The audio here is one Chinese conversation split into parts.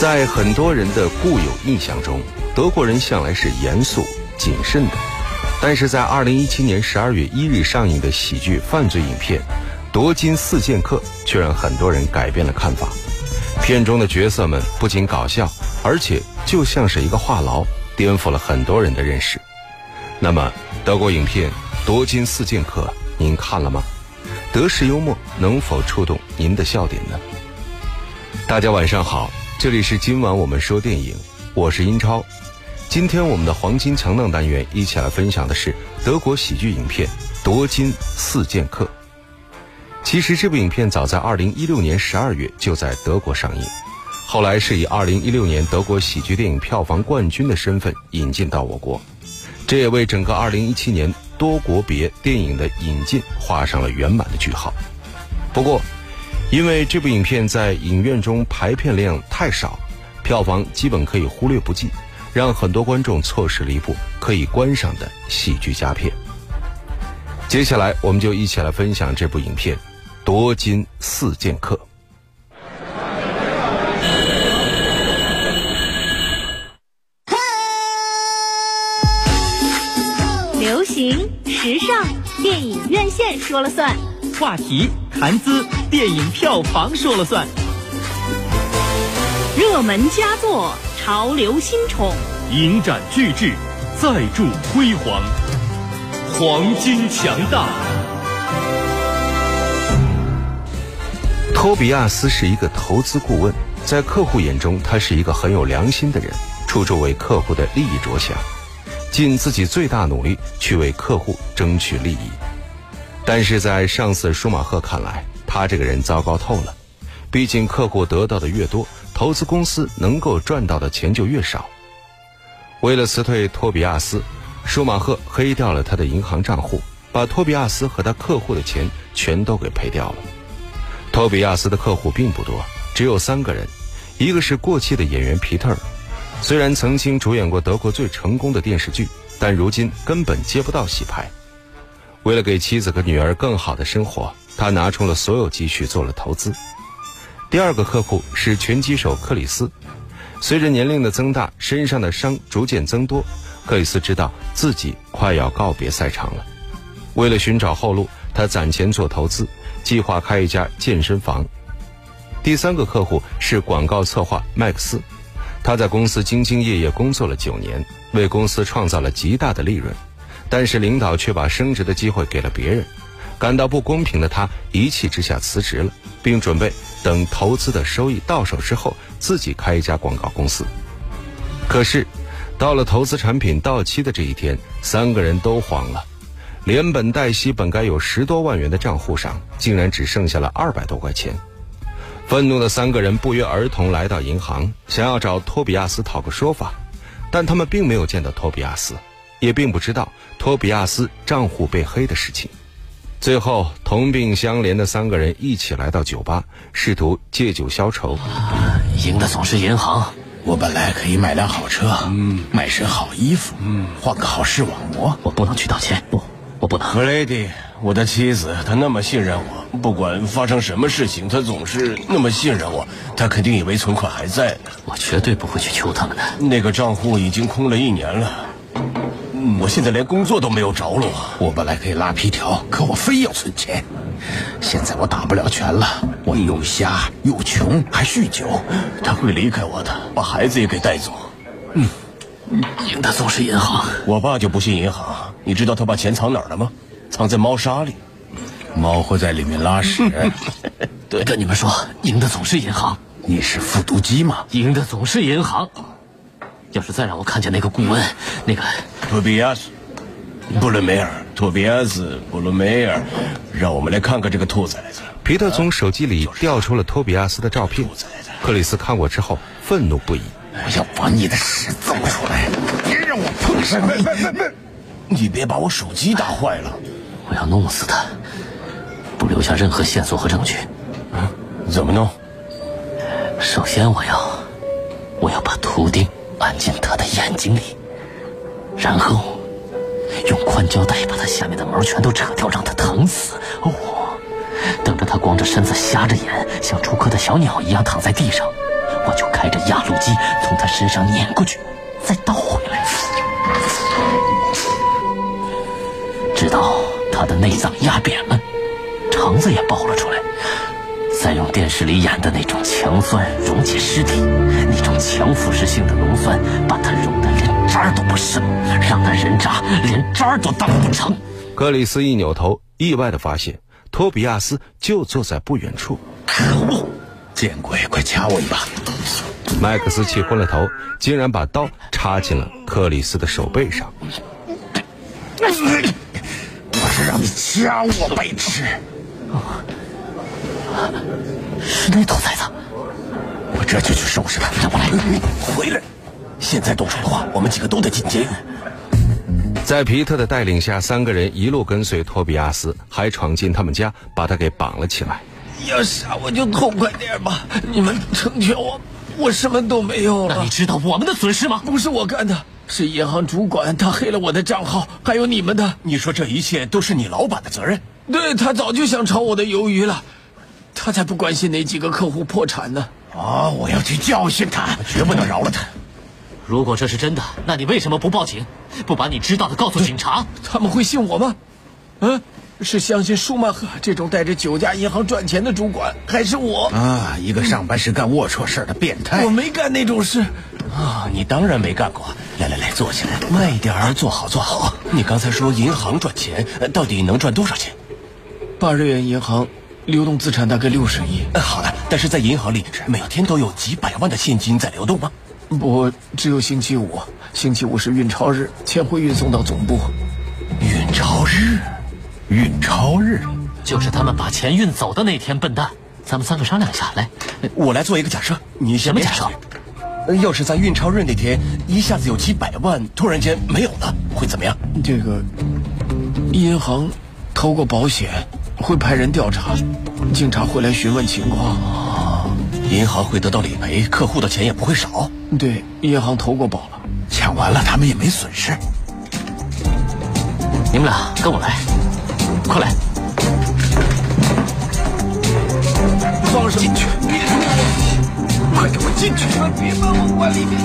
在很多人的固有印象中，德国人向来是严肃谨慎的。但是在二零一七年十二月一日上映的喜剧犯罪影片《夺金四剑客》，却让很多人改变了看法。片中的角色们不仅搞笑，而且就像是一个话痨，颠覆了很多人的认识。那么，德国影片《夺金四剑客》，您看了吗？德式幽默能否触动您的笑点呢？大家晚上好。这里是今晚我们说电影，我是英超。今天我们的黄金强档单元一起来分享的是德国喜剧影片《夺金四剑客》。其实这部影片早在2016年12月就在德国上映，后来是以2016年德国喜剧电影票房冠军的身份引进到我国，这也为整个2017年多国别电影的引进画上了圆满的句号。不过，因为这部影片在影院中排片量太少，票房基本可以忽略不计，让很多观众错失了一部可以观赏的喜剧佳片。接下来，我们就一起来分享这部影片《夺金四剑客》。流行时尚，电影院线说了算。话题谈资，电影票房说了算；热门佳作，潮流新宠，影展巨制，再铸辉煌，黄金强大。托比亚斯是一个投资顾问，在客户眼中，他是一个很有良心的人，处处为客户的利益着想，尽自己最大努力去为客户争取利益。但是在上司舒马赫看来，他这个人糟糕透了。毕竟客户得到的越多，投资公司能够赚到的钱就越少。为了辞退托比亚斯，舒马赫黑掉了他的银行账户，把托比亚斯和他客户的钱全都给赔掉了。托比亚斯的客户并不多，只有三个人，一个是过气的演员皮特尔，虽然曾经主演过德国最成功的电视剧，但如今根本接不到戏拍。为了给妻子和女儿更好的生活，他拿出了所有积蓄做了投资。第二个客户是拳击手克里斯，随着年龄的增大，身上的伤逐渐增多，克里斯知道自己快要告别赛场了。为了寻找后路，他攒钱做投资，计划开一家健身房。第三个客户是广告策划麦克斯，他在公司兢兢业业工作了九年，为公司创造了极大的利润。但是领导却把升职的机会给了别人，感到不公平的他一气之下辞职了，并准备等投资的收益到手之后自己开一家广告公司。可是，到了投资产品到期的这一天，三个人都慌了，连本带息本该有十多万元的账户上，竟然只剩下了二百多块钱。愤怒的三个人不约而同来到银行，想要找托比亚斯讨个说法，但他们并没有见到托比亚斯。也并不知道托比亚斯账户被黑的事情。最后，同病相怜的三个人一起来到酒吧，试图借酒消愁。赢的总是银行。我本来可以买辆好车，嗯，买身好衣服，嗯，换个好视网膜。我不能去道歉，不，我不能。弗雷迪，我的妻子，她那么信任我，不管发生什么事情，她总是那么信任我。她肯定以为存款还在呢。我绝对不会去求他们的。那个账户已经空了一年了。我现在连工作都没有着落。我本来可以拉皮条，可我非要存钱。现在我打不了拳了，我又瞎又穷，还酗酒。他会离开我的，把孩子也给带走。嗯，赢的总是银行。我爸就不信银行。你知道他把钱藏哪儿了吗？藏在猫砂里。猫会在里面拉屎。对，跟你们说，赢的总是银行。你是复读机吗？赢的总是银行。要是再让我看见那个顾问，那个托比亚斯·布伦梅尔，托比亚斯·布伦梅尔，让我们来看看这个兔崽子。皮特从手机里调出了托比亚斯的照片。克里斯看过之后愤怒不已：“我要把你的屎造出来，别让我碰上你！你别把我手机打坏了！我要弄死他，不留下任何线索和证据。嗯，怎么弄？首先，我要，我要把图钉。”按进他的眼睛里，然后用宽胶带把他下面的毛全都扯掉，让他疼死。我等着他光着身子、瞎着眼，像出壳的小鸟一样躺在地上，我就。开着压路机从他身上碾过去，再倒回来，直到他的内脏压扁了，肠子也爆了出来，再用电视里演的那种强酸溶解尸体，那种强腐蚀性的浓酸把它溶得连渣儿都不剩，让那人渣连渣儿都当不成。克里斯一扭头，意外的发现托比亚斯就坐在不远处。可恶！见鬼，快掐我一把！麦克斯气昏了头，竟然把刀插进了克里斯的手背上。我是让你掐我，白痴！是那头崽子，我这就去收拾他。让我来。回来！现在动手的话，我们几个都得进监狱。在皮特的带领下，三个人一路跟随托比亚斯，还闯进他们家，把他给绑了起来。要杀我就痛快点吧！你们成全我，我什么都没有了那你。知道我们的损失吗？不是我干的，是银行主管他黑了我的账号，还有你们的。你说这一切都是你老板的责任？对他早就想炒我的鱿鱼了，他才不关心哪几个客户破产呢。哦，我要去教训他，绝不能饶了他。如果这是真的，那你为什么不报警，不把你知道的告诉警察？他们会信我吗？嗯，是相信舒曼赫这种带着九家银行赚钱的主管，还是我？啊，一个上班时干龌龊事儿的变态我。没干那种事。啊，你当然没干过。来来来，坐起来，慢一点儿，坐好坐好。你刚才说银行赚钱，呃到底能赚多少钱？八日元银行流动资产大概六十亿，呃好的，但是在银行里每天都有几百万的现金在流动吗？不，只有星期五，星期五是运钞日，钱会运送到总部。运钞日，运钞日，就是他们把钱运走的那天，笨蛋。咱们三个商量一下，来，我来做一个假设。你先什么假设要是在运钞日那天一下子有几百万突然间没有了，会怎么样？这个银行投过保险，会派人调查，警察会来询问情况。银行会得到理赔，客户的钱也不会少。对，银行投过保了。抢完了他们也没损失。你们俩跟我来，快来！放手进去！快给我进去！别把我关里面！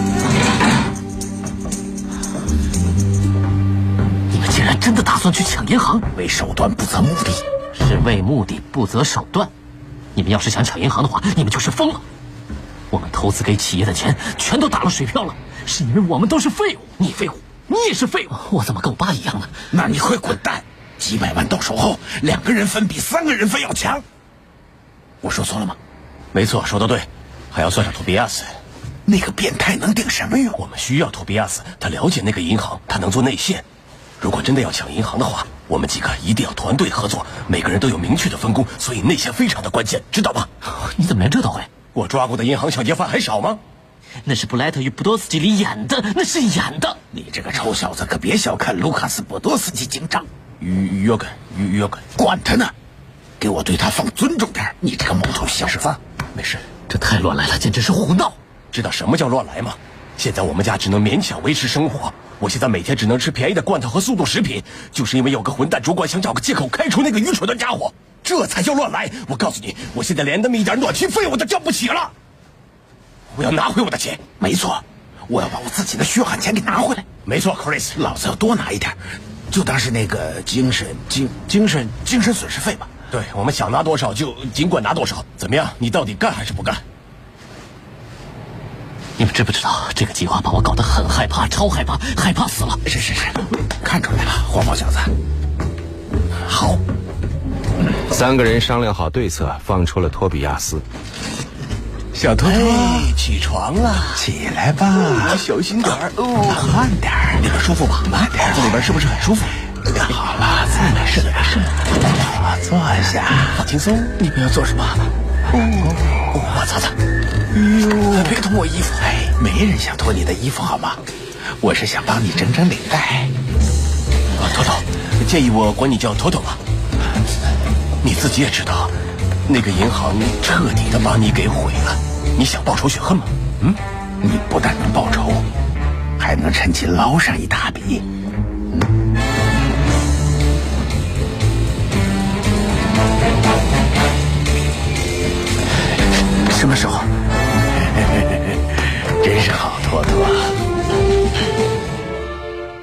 你们竟然真的打算去抢银行？为手段不择目的，是为目的不择手段。你们要是想抢银行的话，你们就是疯了。我们投资给企业的钱全都打了水漂了，是因为我们都是废物。你废物，你也是废物。我怎么跟我爸一样呢？那你快滚蛋！几百万到手后，两个人分比三个人分要强。我说错了吗？没错，说的对，还要算上托比亚斯。那个变态能顶什么用？我们需要托比亚斯，他了解那个银行，他能做内线。如果真的要抢银行的话，我们几个一定要团队合作，每个人都有明确的分工，所以内线非常的关键，知道吗？你怎么连这都会？我抓过的银行抢劫犯还少吗？那是布莱特与布多斯基里演的，那是演的。你这个臭小子可别小看卢卡斯·布多斯基警长，约约根，约约根，管他呢！给我对他放尊重点你这个毛头小子！没事。这太乱来了，简直是胡闹！知道什么叫乱来吗？现在我们家只能勉强维持生活。我现在每天只能吃便宜的罐头和速冻食品，就是因为有个混蛋主管想找个借口开除那个愚蠢的家伙，这才叫乱来。我告诉你，我现在连那么一点暖气费我都交不起了。我要拿回我的钱。没错，我要把我自己的血汗钱给拿回来。没错，Chris，老子要多拿一点，就当是那个精神精精神精神损失费吧。对我们想拿多少就尽管拿多少。怎么样？你到底干还是不干？你们知不知道这个计划把我搞得很害怕，超害怕，害怕死了。是是是，看出来了，黄毛小子。好，三个人商量好对策，放出了托比亚斯。小偷哎，起床了，起来吧，小心点儿哦，慢点儿，里边舒服吧？慢点儿这里边是不是很舒服？好了，再没事没事，好，坐下。放轻松。你们要做什么？我擦擦，哎呦，别脱我衣服！哎，没人想脱你的衣服好吗？我是想帮你整整领带。啊，头头，介意我管你叫头头吗？你自己也知道，那个银行彻底的把你给毁了，你想报仇雪恨吗？嗯，你不但能报仇，还能趁机捞上一大笔。什么时候？真是好，托托。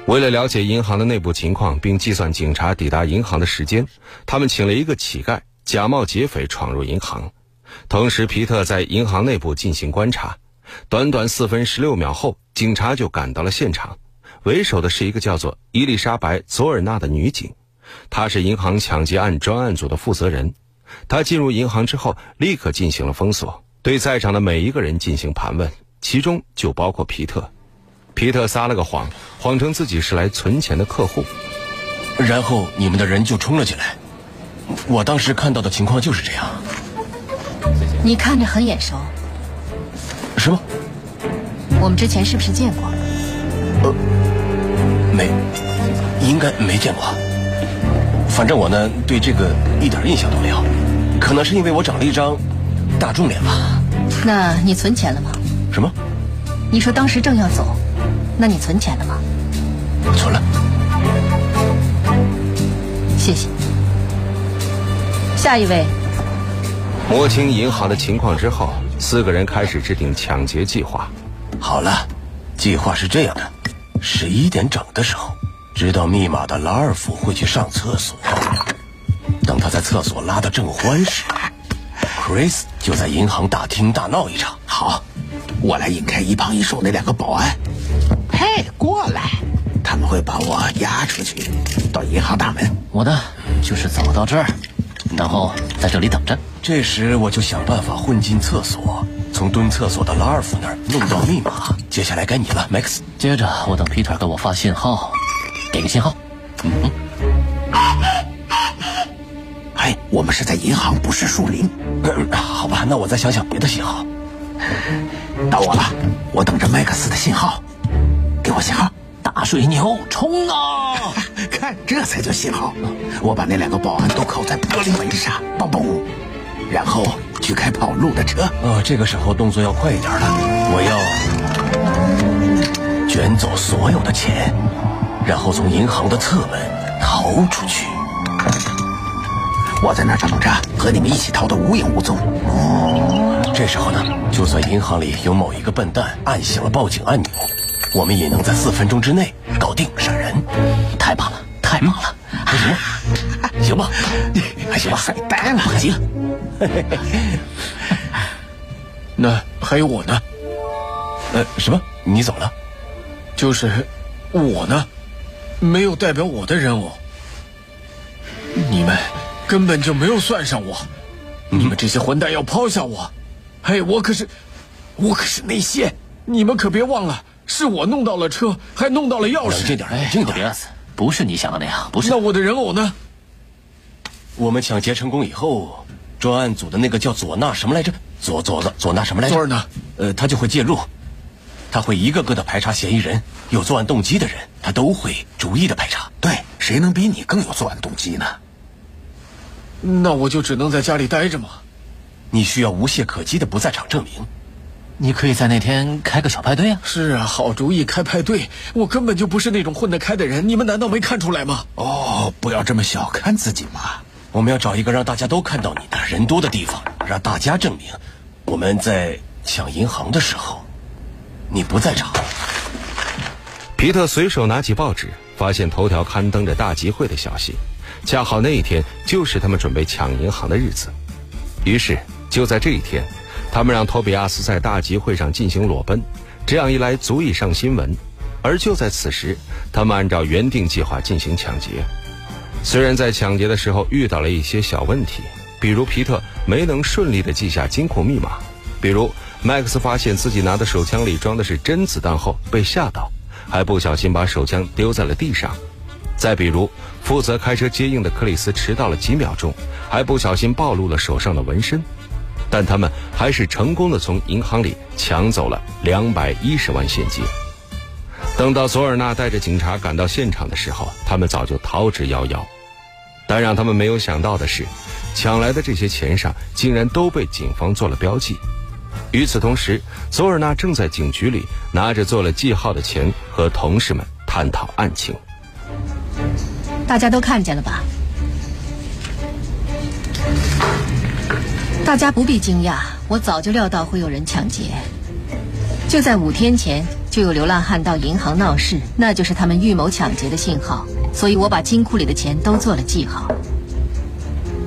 为了了解银行的内部情况，并计算警察抵达银行的时间，他们请了一个乞丐假冒劫匪闯入银行。同时，皮特在银行内部进行观察。短短四分十六秒后，警察就赶到了现场。为首的是一个叫做伊丽莎白·佐尔纳的女警，她是银行抢劫案专案组的负责人。她进入银行之后，立刻进行了封锁。对在场的每一个人进行盘问，其中就包括皮特。皮特撒了个谎，谎称自己是来存钱的客户。然后你们的人就冲了进来。我当时看到的情况就是这样。你看着很眼熟，什么？我们之前是不是见过？呃，没，应该没见过。反正我呢，对这个一点印象都没有。可能是因为我长了一张大众脸吧。那你存钱了吗？什么？你说当时正要走，那你存钱了吗？存了。谢谢。下一位。摸清银行的情况之后，四个人开始制定抢劫计划。好了，计划是这样的：十一点整的时候，知道密码的拉尔夫会去上厕所。等他在厕所拉得正欢时，Chris 就在银行大厅大闹一场。好，我来引开一胖一瘦那两个保安。嘿，过来！他们会把我押出去，到银行大门。我呢，就是走到这儿，然后在这里等着。这时我就想办法混进厕所，从蹲厕所的拉尔夫那儿弄到密码。接下来该你了，Max。接着我等皮特给我发信号，给个信号。嗯。哎，我们是在银行，不是树林。好吧，那我再想想别的信号。到我了，我等着麦克斯的信号。给我信号。大水牛，冲啊！看，这才叫信号。我把那两个保安都扣在玻璃门上，嘣嘣。然后去开跑路的车。哦，这个时候动作要快一点了。我要卷走所有的钱，然后从银行的侧门逃出去。我在那儿等着，和你们一起逃得无影无踪。这时候呢，就算银行里有某一个笨蛋按响了报警按钮，我们也能在四分钟之内搞定闪人。太棒了，太棒了！行吗？行吧，还行吧，帅呆了，行。那还有我呢？呃，什么？你怎么了？就是我呢，没有代表我的任务。你们根本就没有算上我，你们这些混蛋要抛下我。嘿，我可是，我可是内线，你们可别忘了，是我弄到了车，还弄到了钥匙。冷静点，冷静点，不是你想的那样，不是。那我的人偶呢？我们抢劫成功以后。专案组的那个叫佐纳什么来着？佐佐的佐纳什么来着？佐尔呢？呃，他就会介入，他会一个个的排查嫌疑人，有作案动机的人，他都会逐一的排查。对，谁能比你更有作案动机呢？那我就只能在家里待着吗？你需要无懈可击的不在场证明。你可以在那天开个小派对啊。是啊，好主意，开派对。我根本就不是那种混得开的人，你们难道没看出来吗？哦，不要这么小看自己嘛。我们要找一个让大家都看到你的人多的地方，让大家证明我们在抢银行的时候你不在场。皮特随手拿起报纸，发现头条刊登着大集会的消息，恰好那一天就是他们准备抢银行的日子。于是就在这一天，他们让托比亚斯在大集会上进行裸奔，这样一来足以上新闻。而就在此时，他们按照原定计划进行抢劫。虽然在抢劫的时候遇到了一些小问题，比如皮特没能顺利的记下金库密码，比如麦克斯发现自己拿的手枪里装的是真子弹后被吓到，还不小心把手枪丢在了地上，再比如负责开车接应的克里斯迟到了几秒钟，还不小心暴露了手上的纹身，但他们还是成功的从银行里抢走了两百一十万现金。等到索尔纳带着警察赶到现场的时候，他们早就逃之夭夭。但让他们没有想到的是，抢来的这些钱上竟然都被警方做了标记。与此同时，索尔纳正在警局里拿着做了记号的钱和同事们探讨案情。大家都看见了吧？大家不必惊讶，我早就料到会有人抢劫。就在五天前。就有流浪汉到银行闹事，那就是他们预谋抢劫的信号。所以我把金库里的钱都做了记号。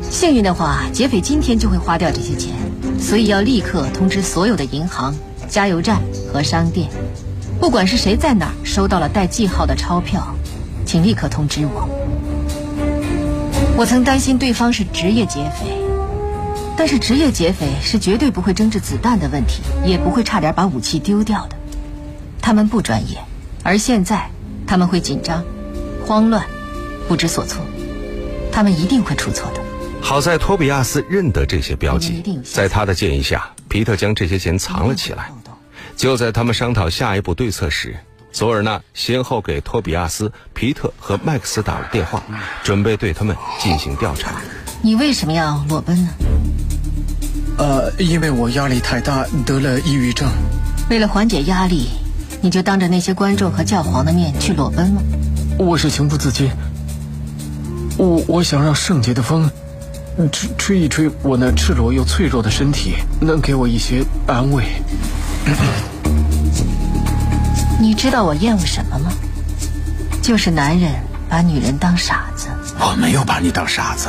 幸运的话，劫匪今天就会花掉这些钱，所以要立刻通知所有的银行、加油站和商店，不管是谁在哪儿收到了带记号的钞票，请立刻通知我。我曾担心对方是职业劫匪，但是职业劫匪是绝对不会争执子弹的问题，也不会差点把武器丢掉的。他们不专业，而现在他们会紧张、慌乱、不知所措，他们一定会出错的。好在托比亚斯认得这些标记，在他的建议下，皮特将这些钱藏了起来。就在他们商讨下一步对策时，索尔纳先后给托比亚斯、皮特和麦克斯打了电话，准备对他们进行调查。你为什么要裸奔呢？呃，因为我压力太大，得了抑郁症。为了缓解压力，你就当着那些观众和教皇的面去裸奔吗？我是情不自禁。我我想让圣洁的风。吹吹一吹我那赤裸又脆弱的身体，能给我一些安慰。你知道我厌恶什么吗？就是男人把女人当傻子。我没有把你当傻子，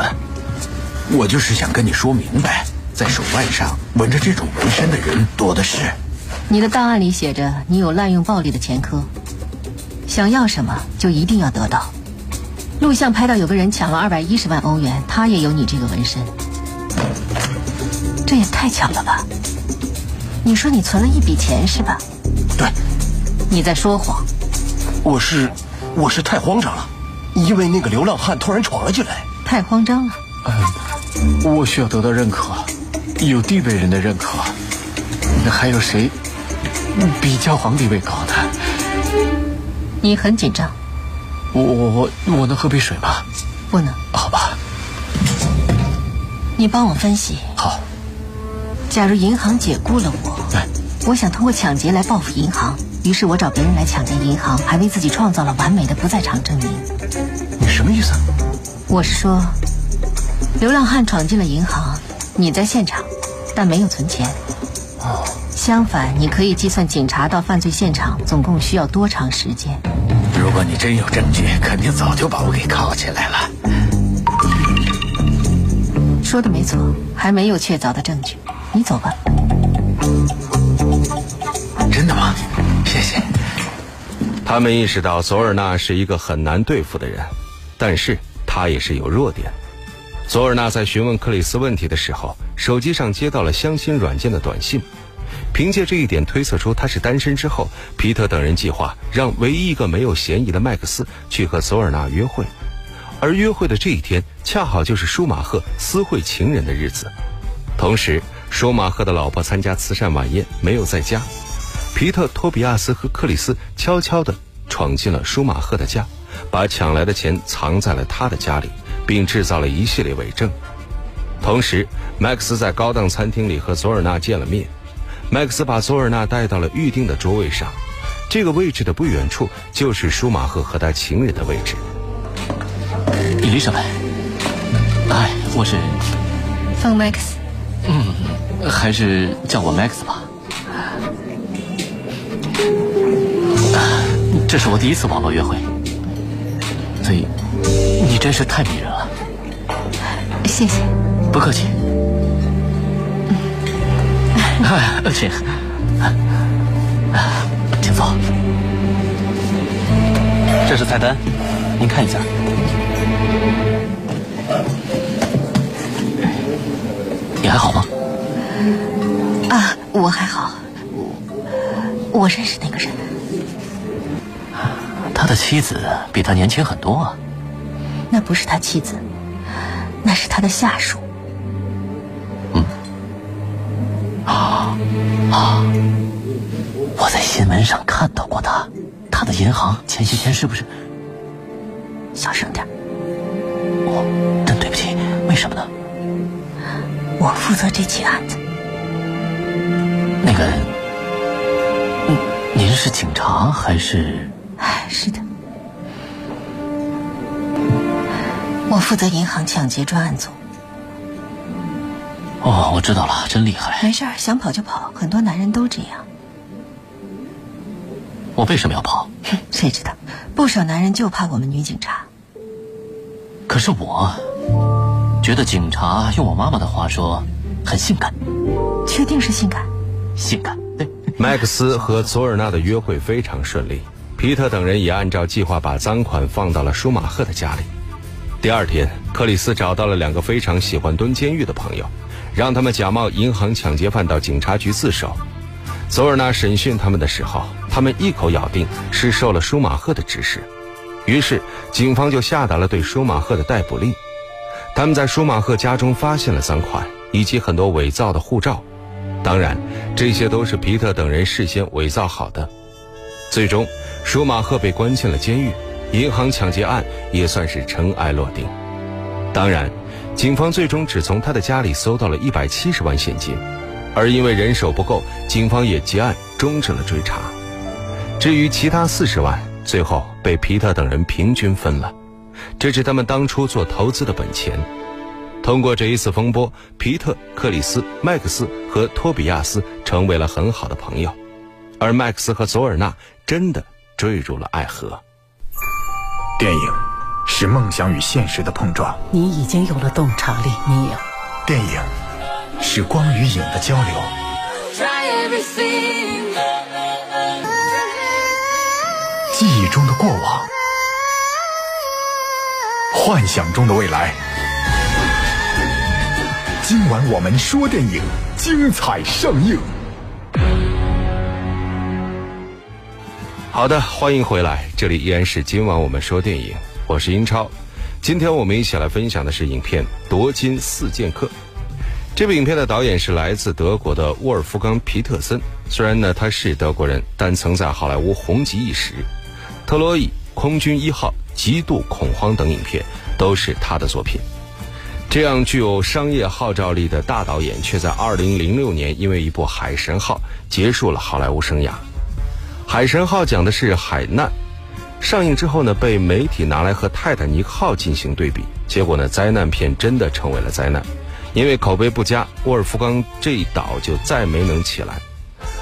我就是想跟你说明白，在手腕上纹着这种纹身的人多的是。你的档案里写着你有滥用暴力的前科，想要什么就一定要得到。录像拍到有个人抢了二百一十万欧元，他也有你这个纹身，这也太巧了吧？你说你存了一笔钱是吧？对，你在说谎。我是，我是太慌张了，因为那个流浪汉突然闯了进来。太慌张了。嗯，我需要得到认可，有地位人的认可。那还有谁比教皇地位高的？你很紧张。我我我我能喝杯水吗？不能。好吧。你帮我分析。好。假如银行解雇了我，我想通过抢劫来报复银行，于是我找别人来抢劫银行，还为自己创造了完美的不在场证明。你什么意思？我是说，流浪汉闯进了银行，你在现场，但没有存钱。哦。相反，你可以计算警察到犯罪现场总共需要多长时间。如果你真有证据，肯定早就把我给铐起来了。说的没错，还没有确凿的证据。你走吧。真的吗？他们意识到索尔纳是一个很难对付的人，但是他也是有弱点。索尔纳在询问克里斯问题的时候，手机上接到了相亲软件的短信。凭借这一点推测出他是单身之后，皮特等人计划让唯一一个没有嫌疑的麦克斯去和索尔纳约会，而约会的这一天恰好就是舒马赫私会情人的日子。同时，舒马赫的老婆参加慈善晚宴没有在家，皮特、托比亚斯和克里斯悄悄地闯进了舒马赫的家，把抢来的钱藏在了他的家里，并制造了一系列伪证。同时，麦克斯在高档餐厅里和佐尔纳见了面。麦克斯把佐尔纳带到了预定的桌位上，这个位置的不远处就是舒马赫和他情人的位置。伊丽莎白，哎，我是凤麦克斯。嗯，还是叫我 Max 吧。这是我第一次网络约会，所以你真是太迷人了。谢谢。不客气。请，请坐。这是菜单，您看一下。你还好吗？啊，我还好。我认识那个人。他的妻子比他年轻很多啊。那不是他妻子，那是他的下属。嗯啊！我在新闻上看到过他，他的银行前些天是不是？小声点。哦，真对不起，为什么呢？我负责这起案子。那个，您是警察还是？哎，是的，我负责银行抢劫专案组。哦，我知道了，真厉害。没事儿，想跑就跑，很多男人都这样。我为什么要跑？谁知道，不少男人就怕我们女警察。可是我觉得警察用我妈妈的话说，很性感。确定是性感？性感。对。麦克斯和佐尔纳的约会非常顺利，皮特等人也按照计划把赃款放到了舒马赫的家里。第二天，克里斯找到了两个非常喜欢蹲监狱的朋友，让他们假冒银行抢劫犯到警察局自首。佐尔纳审讯他们的时候，他们一口咬定是受了舒马赫的指使，于是警方就下达了对舒马赫的逮捕令。他们在舒马赫家中发现了赃款以及很多伪造的护照，当然，这些都是皮特等人事先伪造好的。最终，舒马赫被关进了监狱。银行抢劫案也算是尘埃落定。当然，警方最终只从他的家里搜到了一百七十万现金，而因为人手不够，警方也结案终止了追查。至于其他四十万，最后被皮特等人平均分了，这是他们当初做投资的本钱。通过这一次风波，皮特、克里斯、麦克斯和托比亚斯成为了很好的朋友，而麦克斯和佐尔纳真的坠入了爱河。电影是梦想与现实的碰撞。你已经有了洞察力，你有。电影是光与影的交流。记忆中的过往，幻想中的未来。今晚我们说电影，精彩上映。好的，欢迎回来，这里依然是今晚我们说电影，我是英超。今天我们一起来分享的是影片《夺金四剑客》。这部影片的导演是来自德国的沃尔夫冈·皮特森，虽然呢他是德国人，但曾在好莱坞红极一时，《特洛伊》《空军一号》《极度恐慌》等影片都是他的作品。这样具有商业号召力的大导演，却在2006年因为一部《海神号》结束了好莱坞生涯。《海神号》讲的是海难，上映之后呢，被媒体拿来和《泰坦尼克号》进行对比，结果呢，灾难片真的成为了灾难，因为口碑不佳，沃尔夫冈这一岛就再没能起来。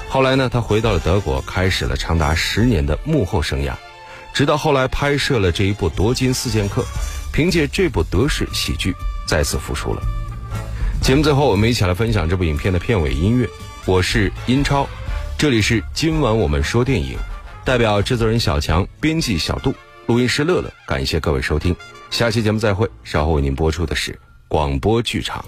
后来呢，他回到了德国，开始了长达十年的幕后生涯，直到后来拍摄了这一部《夺金四剑客》，凭借这部德式喜剧再次复出了。节目最后，我们一起来分享这部影片的片尾音乐。我是英超。这里是今晚我们说电影，代表制作人小强、编辑小杜、录音师乐乐，感谢各位收听，下期节目再会。稍后为您播出的是广播剧场。